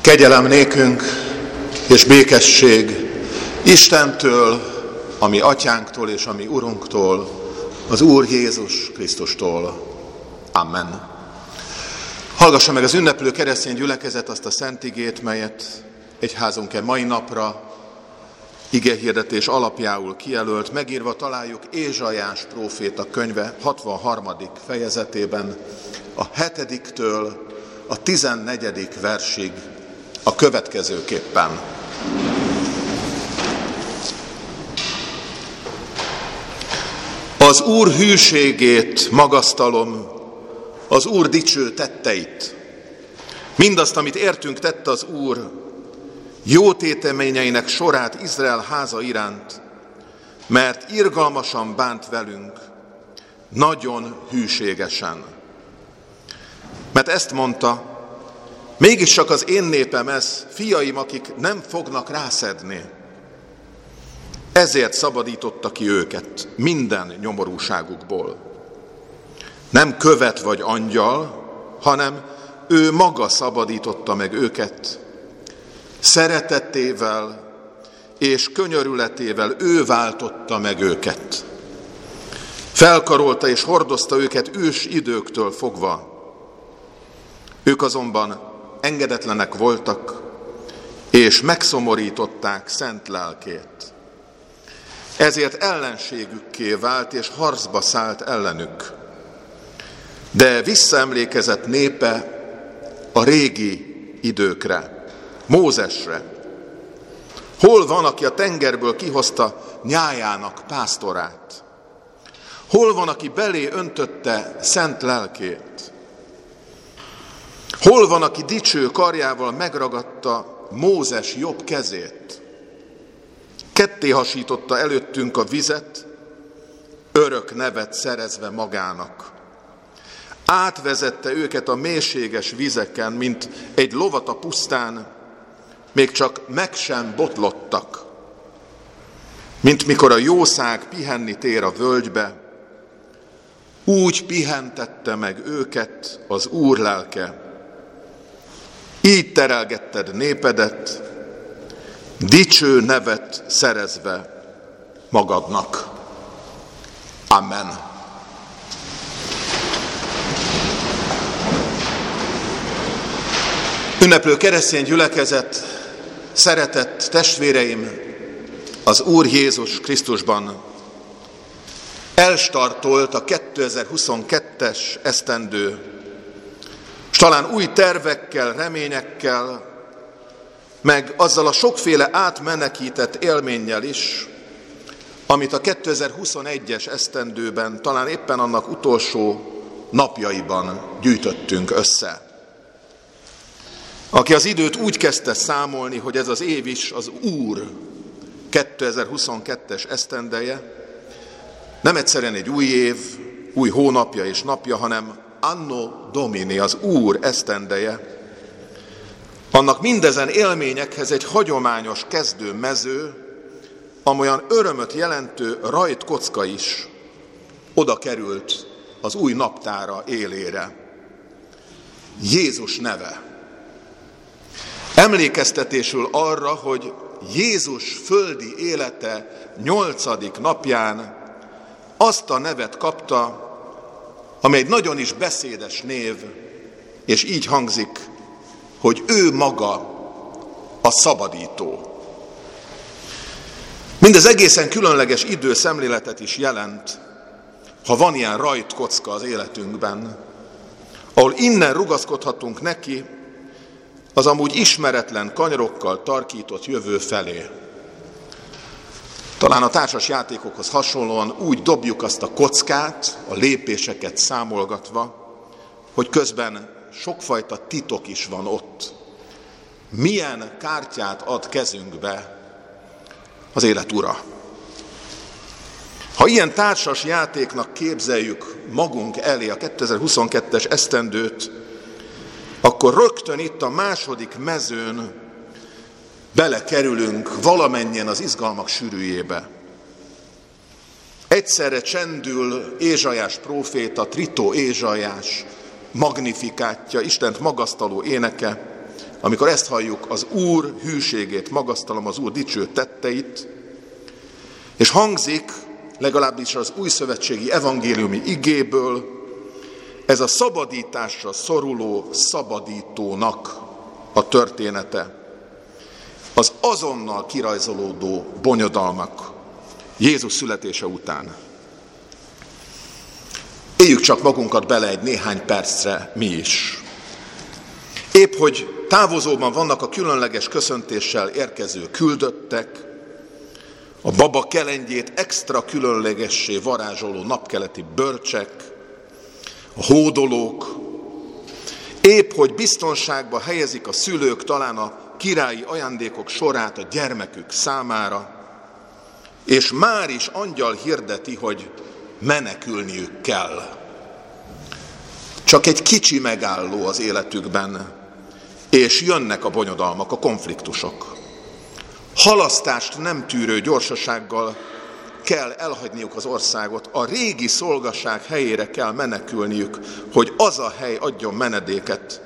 Kegyelem nékünk és békesség Istentől, ami atyánktól és ami Urunktól, az Úr Jézus Krisztustól. Amen. Hallgassa meg az ünneplő keresztény gyülekezet azt a szent igét, melyet egyházunk-e mai napra igehirdetés alapjául kijelölt, megírva találjuk Ézsajás próféta könyve 63. fejezetében, a hetediktől a 14. versig a következőképpen. Az Úr hűségét magasztalom, az Úr dicső tetteit. Mindazt, amit értünk tette az Úr, jó téteményeinek sorát Izrael háza iránt, mert irgalmasan bánt velünk, nagyon hűségesen. Mert ezt mondta, mégis csak az én népem ez, fiaim, akik nem fognak rászedni. Ezért szabadította ki őket minden nyomorúságukból. Nem követ vagy angyal, hanem ő maga szabadította meg őket. Szeretetével és könyörületével ő váltotta meg őket. Felkarolta és hordozta őket ős időktől fogva. Ők azonban engedetlenek voltak, és megszomorították szent lelkét. Ezért ellenségükké vált, és harcba szállt ellenük. De visszaemlékezett népe a régi időkre, Mózesre. Hol van, aki a tengerből kihozta nyájának pásztorát? Hol van, aki belé öntötte szent lelkét? Hol van, aki dicső karjával megragadta Mózes jobb kezét? Ketté hasította előttünk a vizet, örök nevet szerezve magának. Átvezette őket a mélységes vizeken, mint egy lovat a pusztán, még csak meg sem botlottak. Mint mikor a jószág pihenni tér a völgybe, úgy pihentette meg őket az Úr lelke, így terelgetted népedet, dicső nevet szerezve magadnak. Amen. Ünneplő keresztény gyülekezet, szeretett testvéreim, az Úr Jézus Krisztusban elstartolt a 2022-es esztendő talán új tervekkel, reményekkel, meg azzal a sokféle átmenekített élménnyel is, amit a 2021-es esztendőben, talán éppen annak utolsó napjaiban gyűjtöttünk össze. Aki az időt úgy kezdte számolni, hogy ez az év is az Úr 2022-es esztendeje, nem egyszerűen egy új év, új hónapja és napja, hanem anno domini, az Úr esztendeje, annak mindezen élményekhez egy hagyományos kezdő mező, amolyan örömöt jelentő rajtkocka is oda került az új naptára élére. Jézus neve. Emlékeztetésül arra, hogy Jézus földi élete nyolcadik napján azt a nevet kapta, ami egy nagyon is beszédes név, és így hangzik, hogy ő maga a szabadító. Mindez egészen különleges időszemléletet is jelent, ha van ilyen rajtkocka az életünkben, ahol innen rugaszkodhatunk neki, az amúgy ismeretlen kanyarokkal tarkított jövő felé. Talán a társas játékokhoz hasonlóan úgy dobjuk azt a kockát, a lépéseket számolgatva, hogy közben sokfajta titok is van ott. Milyen kártyát ad kezünkbe az élet ura? Ha ilyen társas játéknak képzeljük magunk elé a 2022-es esztendőt, akkor rögtön itt a második mezőn belekerülünk valamennyien az izgalmak sűrűjébe. Egyszerre csendül Ézsajás próféta, Tritó Ézsajás, magnifikátja, Istent magasztaló éneke, amikor ezt halljuk, az Úr hűségét magasztalom, az Úr dicső tetteit, és hangzik, legalábbis az új szövetségi evangéliumi igéből, ez a szabadításra szoruló szabadítónak a története. Az azonnal kirajzolódó bonyodalmak Jézus születése után. Éljük csak magunkat bele egy néhány percre mi is. Épp, hogy távozóban vannak a különleges köszöntéssel érkező küldöttek, a baba kelengyét extra különlegessé varázsoló napkeleti bölcsek, a hódolók, épp, hogy biztonságba helyezik a szülők talán a királyi ajándékok sorát a gyermekük számára, és már is angyal hirdeti, hogy menekülniük kell. Csak egy kicsi megálló az életükben, és jönnek a bonyodalmak, a konfliktusok. Halasztást nem tűrő gyorsasággal kell elhagyniuk az országot, a régi szolgasság helyére kell menekülniük, hogy az a hely adjon menedéket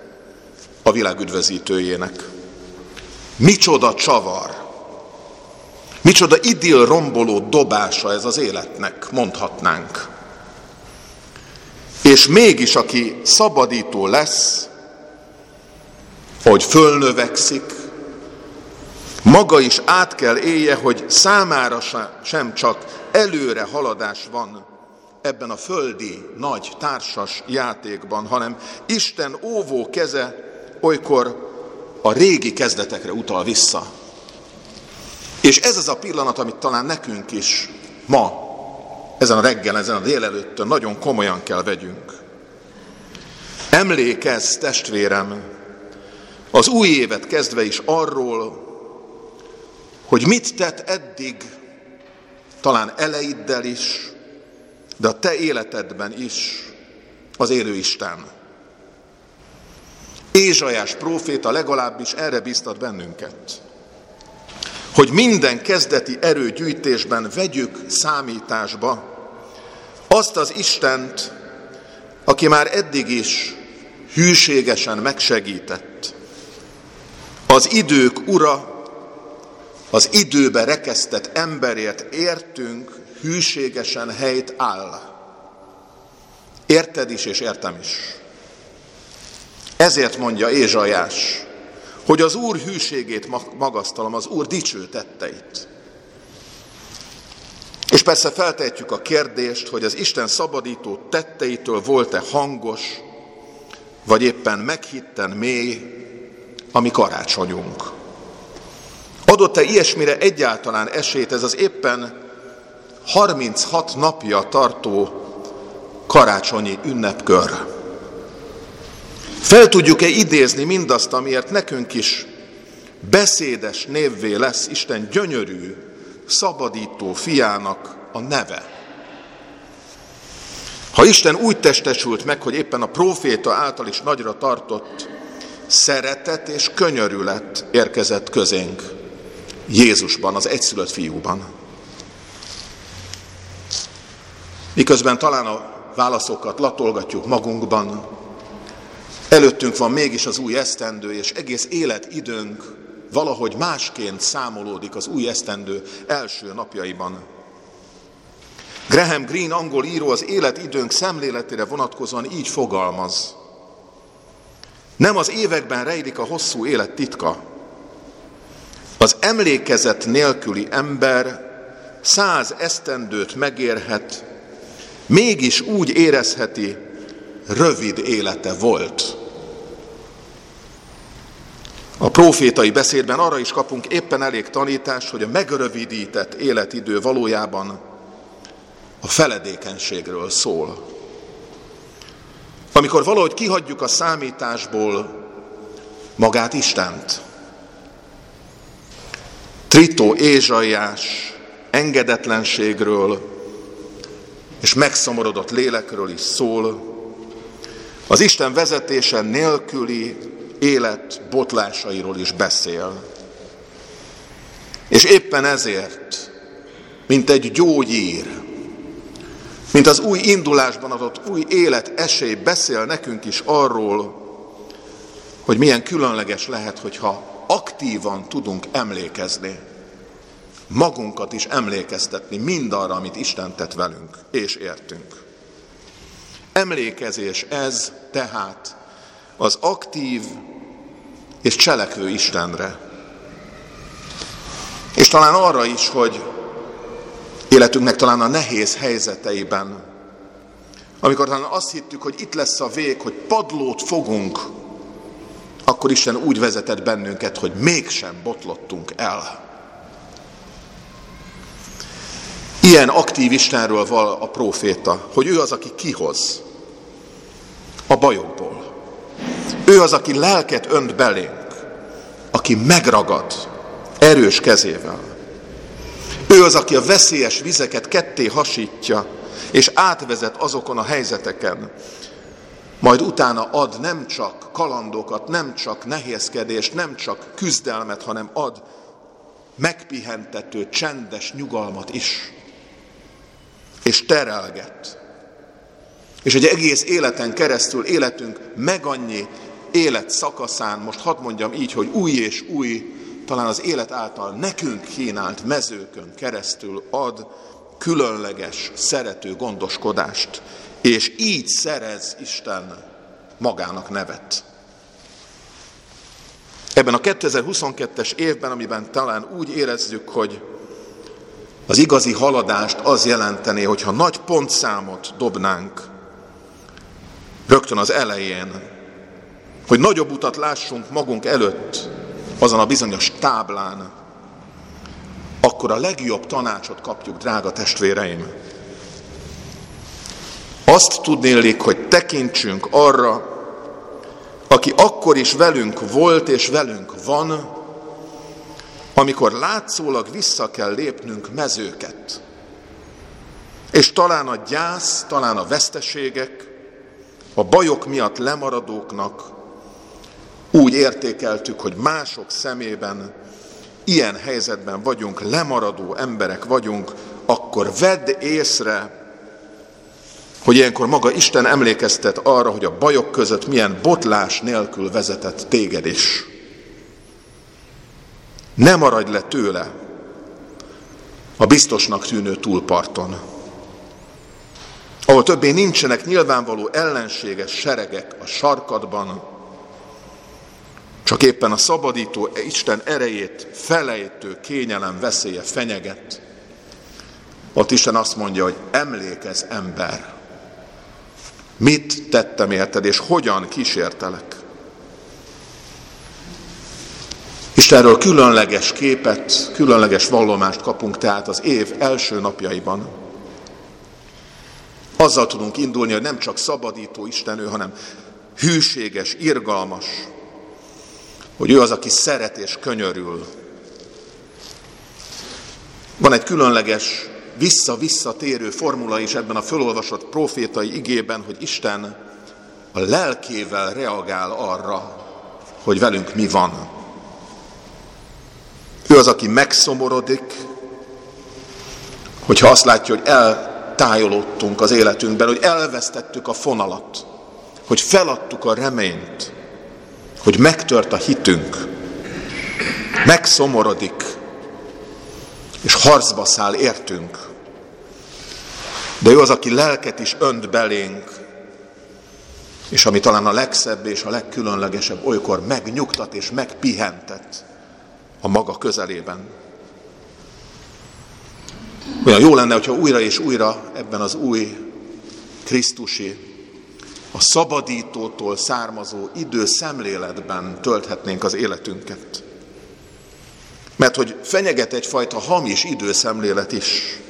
a világ üdvözítőjének. Micsoda csavar! Micsoda idill romboló dobása ez az életnek, mondhatnánk. És mégis, aki szabadító lesz, hogy fölnövekszik, maga is át kell élje, hogy számára sem csak előre haladás van ebben a földi nagy társas játékban, hanem Isten óvó keze olykor a régi kezdetekre utal vissza. És ez az a pillanat, amit talán nekünk is ma, ezen a reggel, ezen a délelőttön nagyon komolyan kell vegyünk. Emlékezz, testvérem, az új évet kezdve is arról, hogy mit tett eddig, talán eleiddel is, de a te életedben is az élő Isten. Ézsajás próféta legalábbis erre biztat bennünket, hogy minden kezdeti erőgyűjtésben vegyük számításba azt az Istent, aki már eddig is hűségesen megsegített. Az idők ura, az időbe rekesztett emberért értünk hűségesen helyt áll. Érted is, és értem is. Ezért mondja Ézsajás, hogy az Úr hűségét magasztalom, az Úr dicső tetteit. És persze feltehetjük a kérdést, hogy az Isten szabadító tetteitől volt-e hangos, vagy éppen meghitten mély, ami karácsonyunk. Adott-e ilyesmire egyáltalán esélyt ez az éppen 36 napja tartó karácsonyi ünnepkör? Fel tudjuk-e idézni mindazt, amiért nekünk is beszédes névvé lesz Isten gyönyörű, szabadító fiának a neve? Ha Isten úgy testesült meg, hogy éppen a próféta által is nagyra tartott szeretet és könyörület érkezett közénk, Jézusban, az egyszülött fiúban. Miközben talán a válaszokat latolgatjuk magunkban, előttünk van mégis az új esztendő, és egész életidőnk valahogy másként számolódik az új esztendő első napjaiban. Graham Greene angol író az életidőnk szemléletére vonatkozóan így fogalmaz. Nem az években rejlik a hosszú élet titka, az emlékezet nélküli ember száz esztendőt megérhet, mégis úgy érezheti, rövid élete volt. A profétai beszédben arra is kapunk éppen elég tanítást, hogy a megrövidített életidő valójában a feledékenységről szól. Amikor valahogy kihagyjuk a számításból magát Istent, Tritó Ézsaiás engedetlenségről és megszomorodott lélekről is szól, az Isten vezetése nélküli élet botlásairól is beszél. És éppen ezért, mint egy gyógyír, mint az új indulásban adott új élet esély beszél nekünk is arról, hogy milyen különleges lehet, hogyha aktívan tudunk emlékezni, magunkat is emlékeztetni mindarra, amit Isten tett velünk és értünk. Emlékezés ez tehát az aktív és cselekvő Istenre. És talán arra is, hogy életünknek talán a nehéz helyzeteiben, amikor talán azt hittük, hogy itt lesz a vég, hogy padlót fogunk, akkor Isten úgy vezetett bennünket, hogy mégsem botlottunk el. Ilyen aktív Istenről val a próféta, hogy ő az, aki kihoz a bajokból. Ő az, aki lelket önt belénk, aki megragad erős kezével. Ő az, aki a veszélyes vizeket ketté hasítja, és átvezet azokon a helyzeteken, majd utána ad nem csak kalandokat, nem csak nehézkedést, nem csak küzdelmet, hanem ad megpihentető, csendes nyugalmat is. És terelget. És egy egész életen keresztül, életünk meg annyi élet szakaszán, most hadd mondjam így, hogy új és új, talán az élet által nekünk kínált mezőkön keresztül ad különleges, szerető gondoskodást, és így szerez Isten magának nevet. Ebben a 2022-es évben, amiben talán úgy érezzük, hogy az igazi haladást az jelentené, hogyha nagy pontszámot dobnánk rögtön az elején, hogy nagyobb utat lássunk magunk előtt, azon a bizonyos táblán, akkor a legjobb tanácsot kapjuk, drága testvéreim. Azt tudnélik, hogy tekintsünk arra, aki akkor is velünk volt és velünk van, amikor látszólag vissza kell lépnünk mezőket. És talán a gyász, talán a veszteségek, a bajok miatt lemaradóknak úgy értékeltük, hogy mások szemében ilyen helyzetben vagyunk, lemaradó emberek vagyunk, akkor vedd észre, hogy ilyenkor maga Isten emlékeztet arra, hogy a bajok között milyen botlás nélkül vezetett téged is. Ne maradj le tőle a biztosnak tűnő túlparton, ahol többé nincsenek nyilvánvaló ellenséges seregek a sarkadban, csak éppen a szabadító Isten erejét felejtő kényelem veszélye fenyeget. Ott Isten azt mondja, hogy emlékez ember, mit tettem érted, és hogyan kísértelek. Istenről különleges képet, különleges vallomást kapunk tehát az év első napjaiban. Azzal tudunk indulni, hogy nem csak szabadító Istenő, hanem hűséges, irgalmas, hogy ő az, aki szeret és könyörül. Van egy különleges, vissza-visszatérő formula is ebben a fölolvasott profétai igében, hogy Isten a lelkével reagál arra, hogy velünk mi van. Ő az, aki megszomorodik, hogyha azt látja, hogy eltájolódtunk az életünkben, hogy elvesztettük a fonalat, hogy feladtuk a reményt, hogy megtört a hitünk, megszomorodik, és harcba száll értünk. De ő az, aki lelket is önt belénk, és ami talán a legszebb és a legkülönlegesebb, olykor megnyugtat és megpihentet a maga közelében. Olyan jó lenne, hogyha újra és újra ebben az új Krisztusi a szabadítótól származó idő szemléletben tölthetnénk az életünket. Mert hogy fenyeget egyfajta hamis időszemlélet is,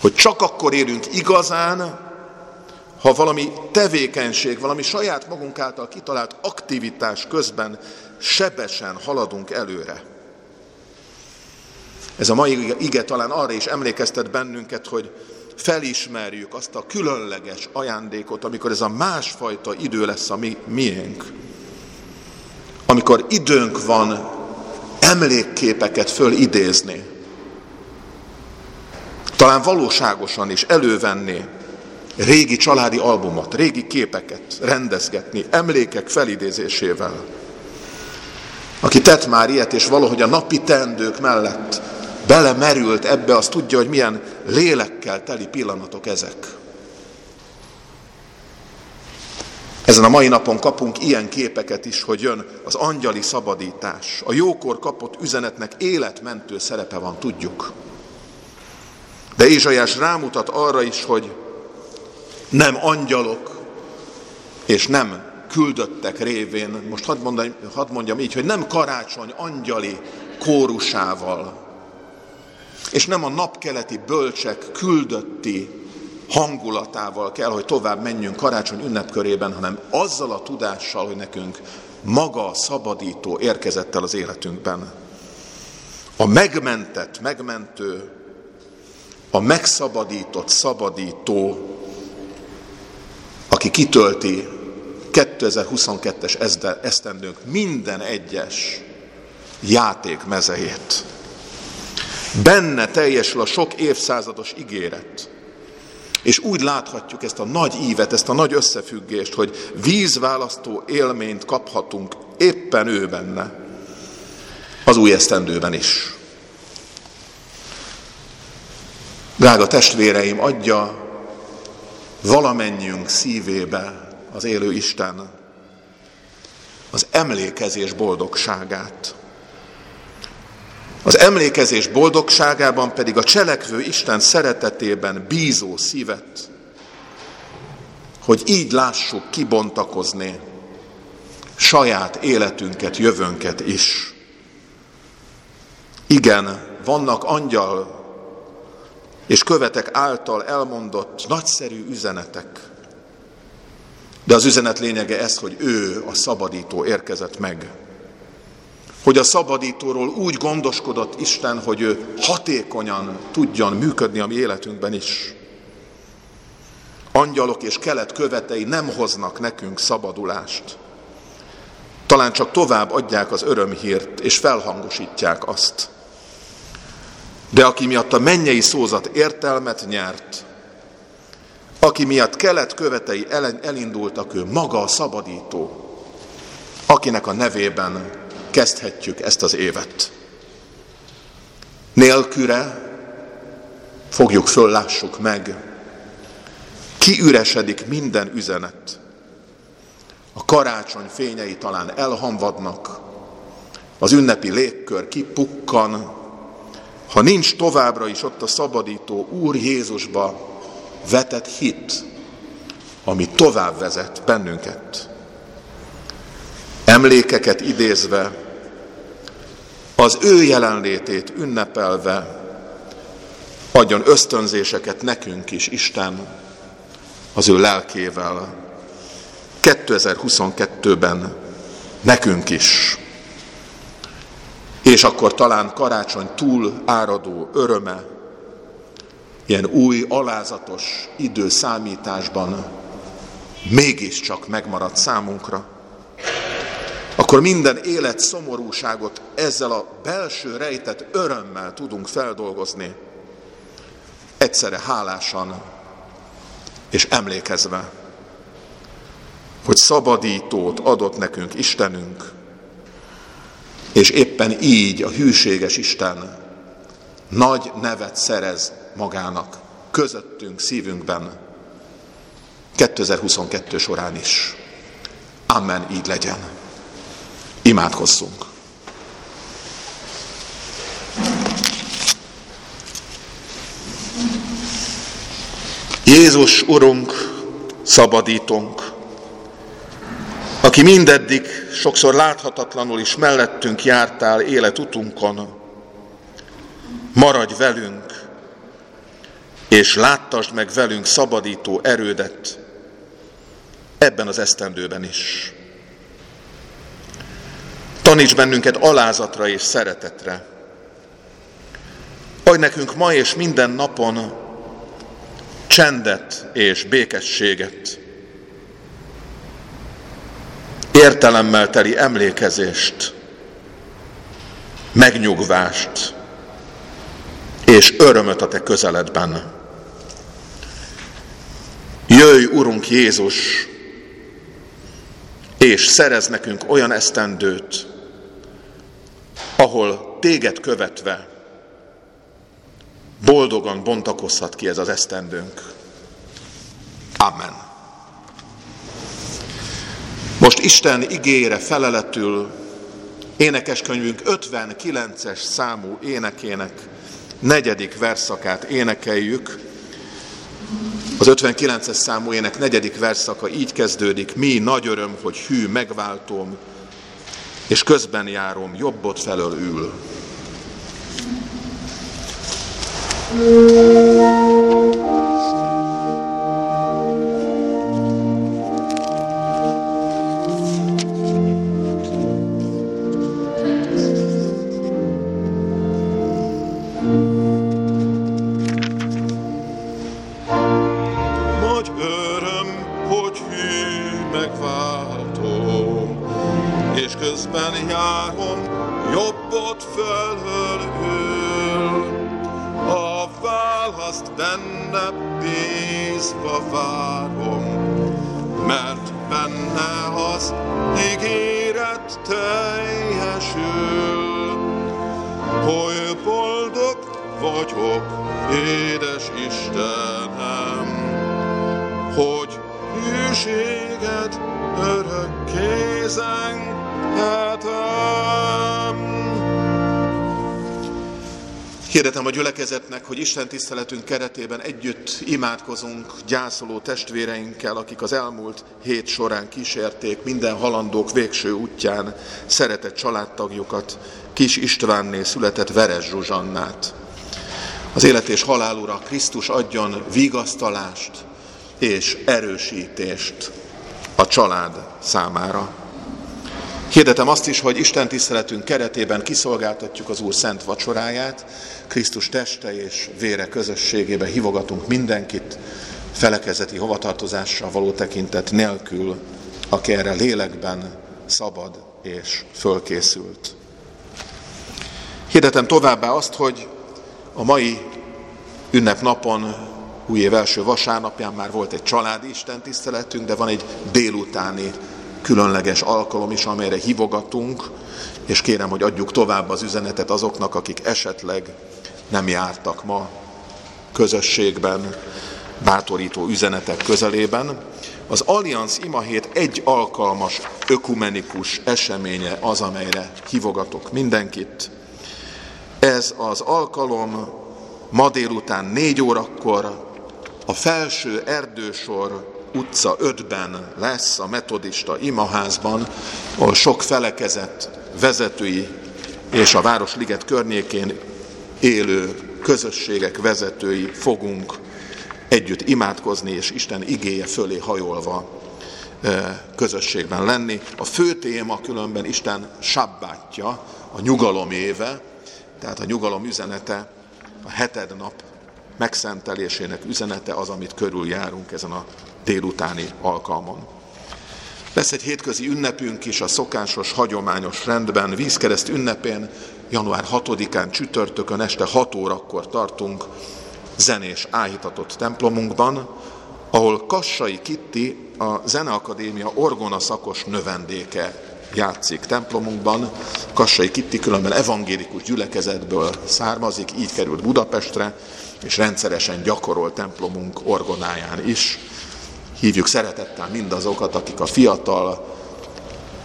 hogy csak akkor érünk igazán, ha valami tevékenység, valami saját magunk által kitalált aktivitás közben sebesen haladunk előre. Ez a mai ige talán arra is emlékeztet bennünket, hogy felismerjük azt a különleges ajándékot, amikor ez a másfajta idő lesz a mi, miénk. Amikor időnk van emlékképeket fölidézni, talán valóságosan is elővenni régi családi albumot, régi képeket rendezgetni, emlékek felidézésével. Aki tett már ilyet, és valahogy a napi teendők mellett belemerült ebbe, az tudja, hogy milyen lélekkel teli pillanatok ezek. Ezen a mai napon kapunk ilyen képeket is, hogy jön az angyali szabadítás. A jókor kapott üzenetnek életmentő szerepe van, tudjuk. De Ézsajás rámutat arra is, hogy nem angyalok és nem küldöttek révén, most hadd mondjam, hadd mondjam így, hogy nem karácsony angyali kórusával, és nem a napkeleti bölcsek küldötti hangulatával kell, hogy tovább menjünk karácsony ünnepkörében, hanem azzal a tudással, hogy nekünk maga a szabadító érkezett el az életünkben. A megmentett, megmentő, a megszabadított, szabadító, aki kitölti 2022-es esztendőnk minden egyes játék mezejét. Benne teljesül a sok évszázados ígéret. És úgy láthatjuk ezt a nagy ívet, ezt a nagy összefüggést, hogy vízválasztó élményt kaphatunk éppen ő benne, az új esztendőben is. Drága testvéreim, adja valamennyiünk szívébe az élő Isten az emlékezés boldogságát. Az emlékezés boldogságában pedig a cselekvő Isten szeretetében bízó szívet, hogy így lássuk kibontakozni saját életünket, jövőnket is. Igen, vannak angyal és követek által elmondott nagyszerű üzenetek, de az üzenet lényege ez, hogy ő, a szabadító érkezett meg. Hogy a szabadítóról úgy gondoskodott Isten, hogy ő hatékonyan tudjon működni a mi életünkben is. Angyalok és kelet követei nem hoznak nekünk szabadulást. Talán csak tovább adják az örömhírt, és felhangosítják azt. De aki miatt a mennyei szózat értelmet nyert, aki miatt kelet követei elindultak, ő maga a szabadító, akinek a nevében kezdhetjük ezt az évet. Nélküle fogjuk föl, lássuk meg, kiüresedik minden üzenet. A karácsony fényei talán elhamvadnak, az ünnepi légkör kipukkan, ha nincs továbbra is ott a szabadító Úr Jézusba vetett hit, ami tovább vezet bennünket. Emlékeket idézve, az ő jelenlétét ünnepelve, adjon ösztönzéseket nekünk is Isten az ő lelkével. 2022-ben nekünk is. És akkor talán karácsony túl áradó öröme, ilyen új, alázatos időszámításban mégiscsak megmaradt számunkra, akkor minden élet szomorúságot ezzel a belső rejtett örömmel tudunk feldolgozni, egyszerre hálásan és emlékezve, hogy szabadítót adott nekünk Istenünk, és éppen így a hűséges Isten nagy nevet szerez magának, közöttünk, szívünkben, 2022 során is. Amen, így legyen. Imádkozzunk. Jézus Urunk, szabadítunk, aki mindeddig sokszor láthatatlanul is mellettünk jártál életutunkon, maradj velünk, és láttasd meg velünk szabadító erődet ebben az esztendőben is. Taníts bennünket alázatra és szeretetre. Adj nekünk ma és minden napon csendet és békességet, értelemmel teli emlékezést, megnyugvást és örömöt a te közeledben. Jöjj, Urunk Jézus, és szerez nekünk olyan esztendőt, ahol téged követve boldogan bontakozhat ki ez az esztendőnk. Amen. Most Isten igére feleletül énekeskönyvünk 59-es számú énekének negyedik verszakát énekeljük. Az 59-es számú ének negyedik verszaka így kezdődik. Mi nagy öröm, hogy hű megváltom, és közben járom, jobbot felől ül. Hirdetem a gyülekezetnek, hogy Isten tiszteletünk keretében együtt imádkozunk gyászoló testvéreinkkel, akik az elmúlt hét során kísérték minden halandók végső útján szeretett családtagjukat, Kis Istvánné született Veres Zsuzsannát. Az élet és halál ura Krisztus adjon vigasztalást és erősítést a család számára. Hirdetem azt is, hogy Isten tiszteletünk keretében kiszolgáltatjuk az Úr szent vacsoráját, Krisztus teste és vére közösségébe hívogatunk mindenkit, felekezeti hovatartozással való tekintet nélkül, aki erre lélekben szabad és fölkészült. Hirdetem továbbá azt, hogy a mai ünnepnapon, új év első vasárnapján már volt egy családi istentiszteletünk, de van egy délutáni különleges alkalom is, amelyre hívogatunk, és kérem, hogy adjuk tovább az üzenetet azoknak, akik esetleg nem jártak ma közösségben, bátorító üzenetek közelében. Az Allianz imahét egy alkalmas ökumenikus eseménye az, amelyre hívogatok mindenkit. Ez az alkalom ma délután négy órakor a felső erdősor utca 5-ben lesz a metodista imaházban, ahol sok felekezet vezetői és a Városliget környékén élő közösségek vezetői fogunk együtt imádkozni, és Isten igéje fölé hajolva közösségben lenni. A fő téma különben Isten sabbátja, a nyugalom éve, tehát a nyugalom üzenete, a heted nap megszentelésének üzenete az, amit körüljárunk ezen a délutáni alkalmon. Lesz egy hétközi ünnepünk is a szokásos, hagyományos rendben, vízkereszt ünnepén, január 6-án csütörtökön este 6 órakor tartunk zenés áhítatott templomunkban, ahol Kassai Kitti, a Zeneakadémia orgona szakos növendéke játszik templomunkban. Kassai Kitti különben evangélikus gyülekezetből származik, így került Budapestre, és rendszeresen gyakorol templomunk orgonáján is. Hívjuk szeretettel mindazokat, akik a fiatal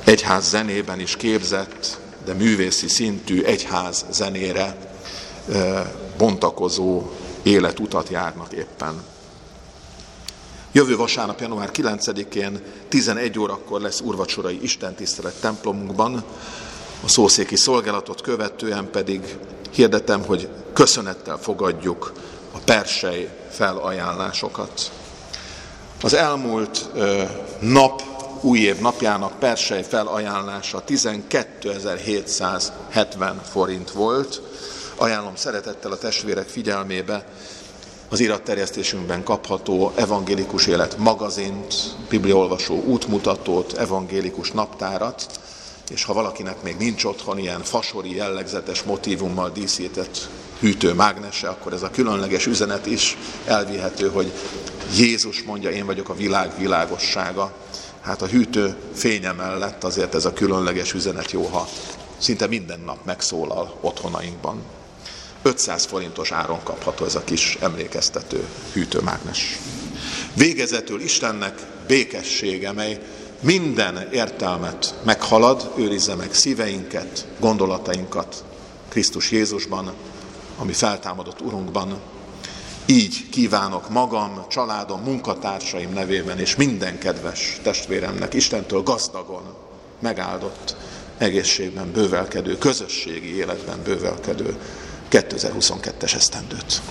egyház zenében is képzett, de művészi szintű egyház zenére bontakozó életutat járnak éppen. Jövő vasárnap, január 9-én 11 órakor lesz urvacsorai istentisztelet templomunkban, a szószéki szolgálatot követően pedig hirdetem, hogy köszönettel fogadjuk a persely felajánlásokat. Az elmúlt nap, új év napjának persely felajánlása 12.770 forint volt. Ajánlom szeretettel a testvérek figyelmébe az iratterjesztésünkben kapható evangélikus élet magazint, bibliaolvasó útmutatót, evangélikus naptárat, és ha valakinek még nincs otthon ilyen fasori jellegzetes motivummal díszített hűtőmágnese, akkor ez a különleges üzenet is elvihető, hogy Jézus mondja, én vagyok a világ világossága. Hát a hűtő fénye mellett azért ez a különleges üzenet jó, ha szinte minden nap megszólal otthonainkban. 500 forintos áron kapható ez a kis emlékeztető hűtőmágnes. Végezetül Istennek békessége, mely minden értelmet meghalad, őrizze meg szíveinket, gondolatainkat Krisztus Jézusban, ami feltámadott Urunkban. Így kívánok magam, családom, munkatársaim nevében és minden kedves testvéremnek Istentől gazdagon megáldott egészségben bővelkedő, közösségi életben bővelkedő 2022-es esztendőt.